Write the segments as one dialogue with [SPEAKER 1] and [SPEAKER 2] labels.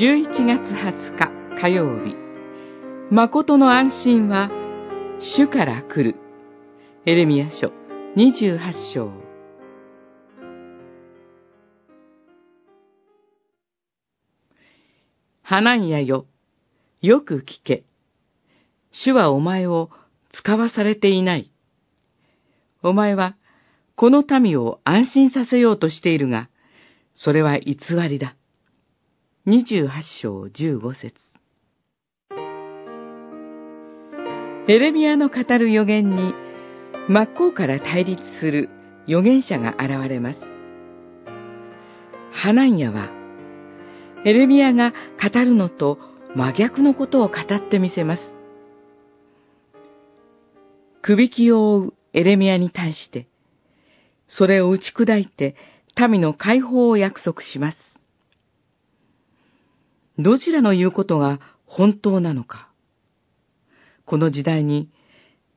[SPEAKER 1] 11月20日火曜日誠の安心は主から来るエレミヤ書28章ハナンヤよ、よく聞け。主はお前を使わされていない。お前はこの民を安心させようとしているが、それは偽りだ。28章15節エレミアの語る預言に真っ向から対立する預言者が現れます。ハナンヤは、エレミアが語るのと真逆のことを語ってみせます。首輝きを追うエレミアに対して、それを打ち砕いて民の解放を約束します。どちらの言うことが本当なのか。この時代に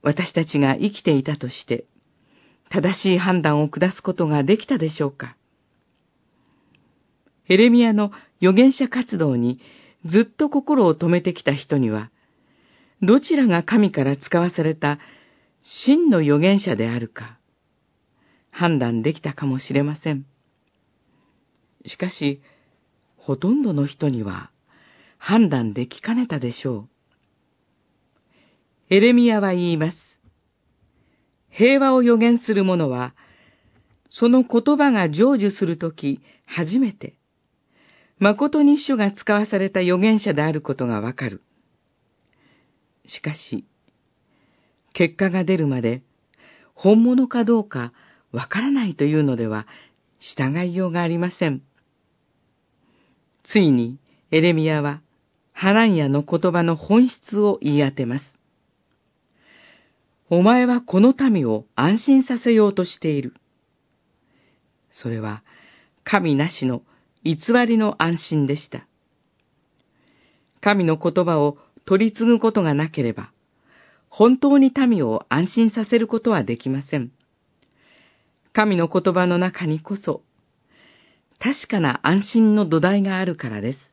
[SPEAKER 1] 私たちが生きていたとして、正しい判断を下すことができたでしょうか。エレミアの預言者活動にずっと心を止めてきた人には、どちらが神から使わされた真の預言者であるか、判断できたかもしれません。しかし、ほとんどの人には判断できかねたでしょう。エレミアは言います。平和を予言する者は、その言葉が成就するとき初めて、誠に主が使わされた預言者であることがわかる。しかし、結果が出るまで、本物かどうかわからないというのでは、従いようがありません。ついに、エレミアは、ハランヤの言葉の本質を言い当てます。お前はこの民を安心させようとしている。それは、神なしの偽りの安心でした。神の言葉を取り継ぐことがなければ、本当に民を安心させることはできません。神の言葉の中にこそ、確かな安心の土台があるからです。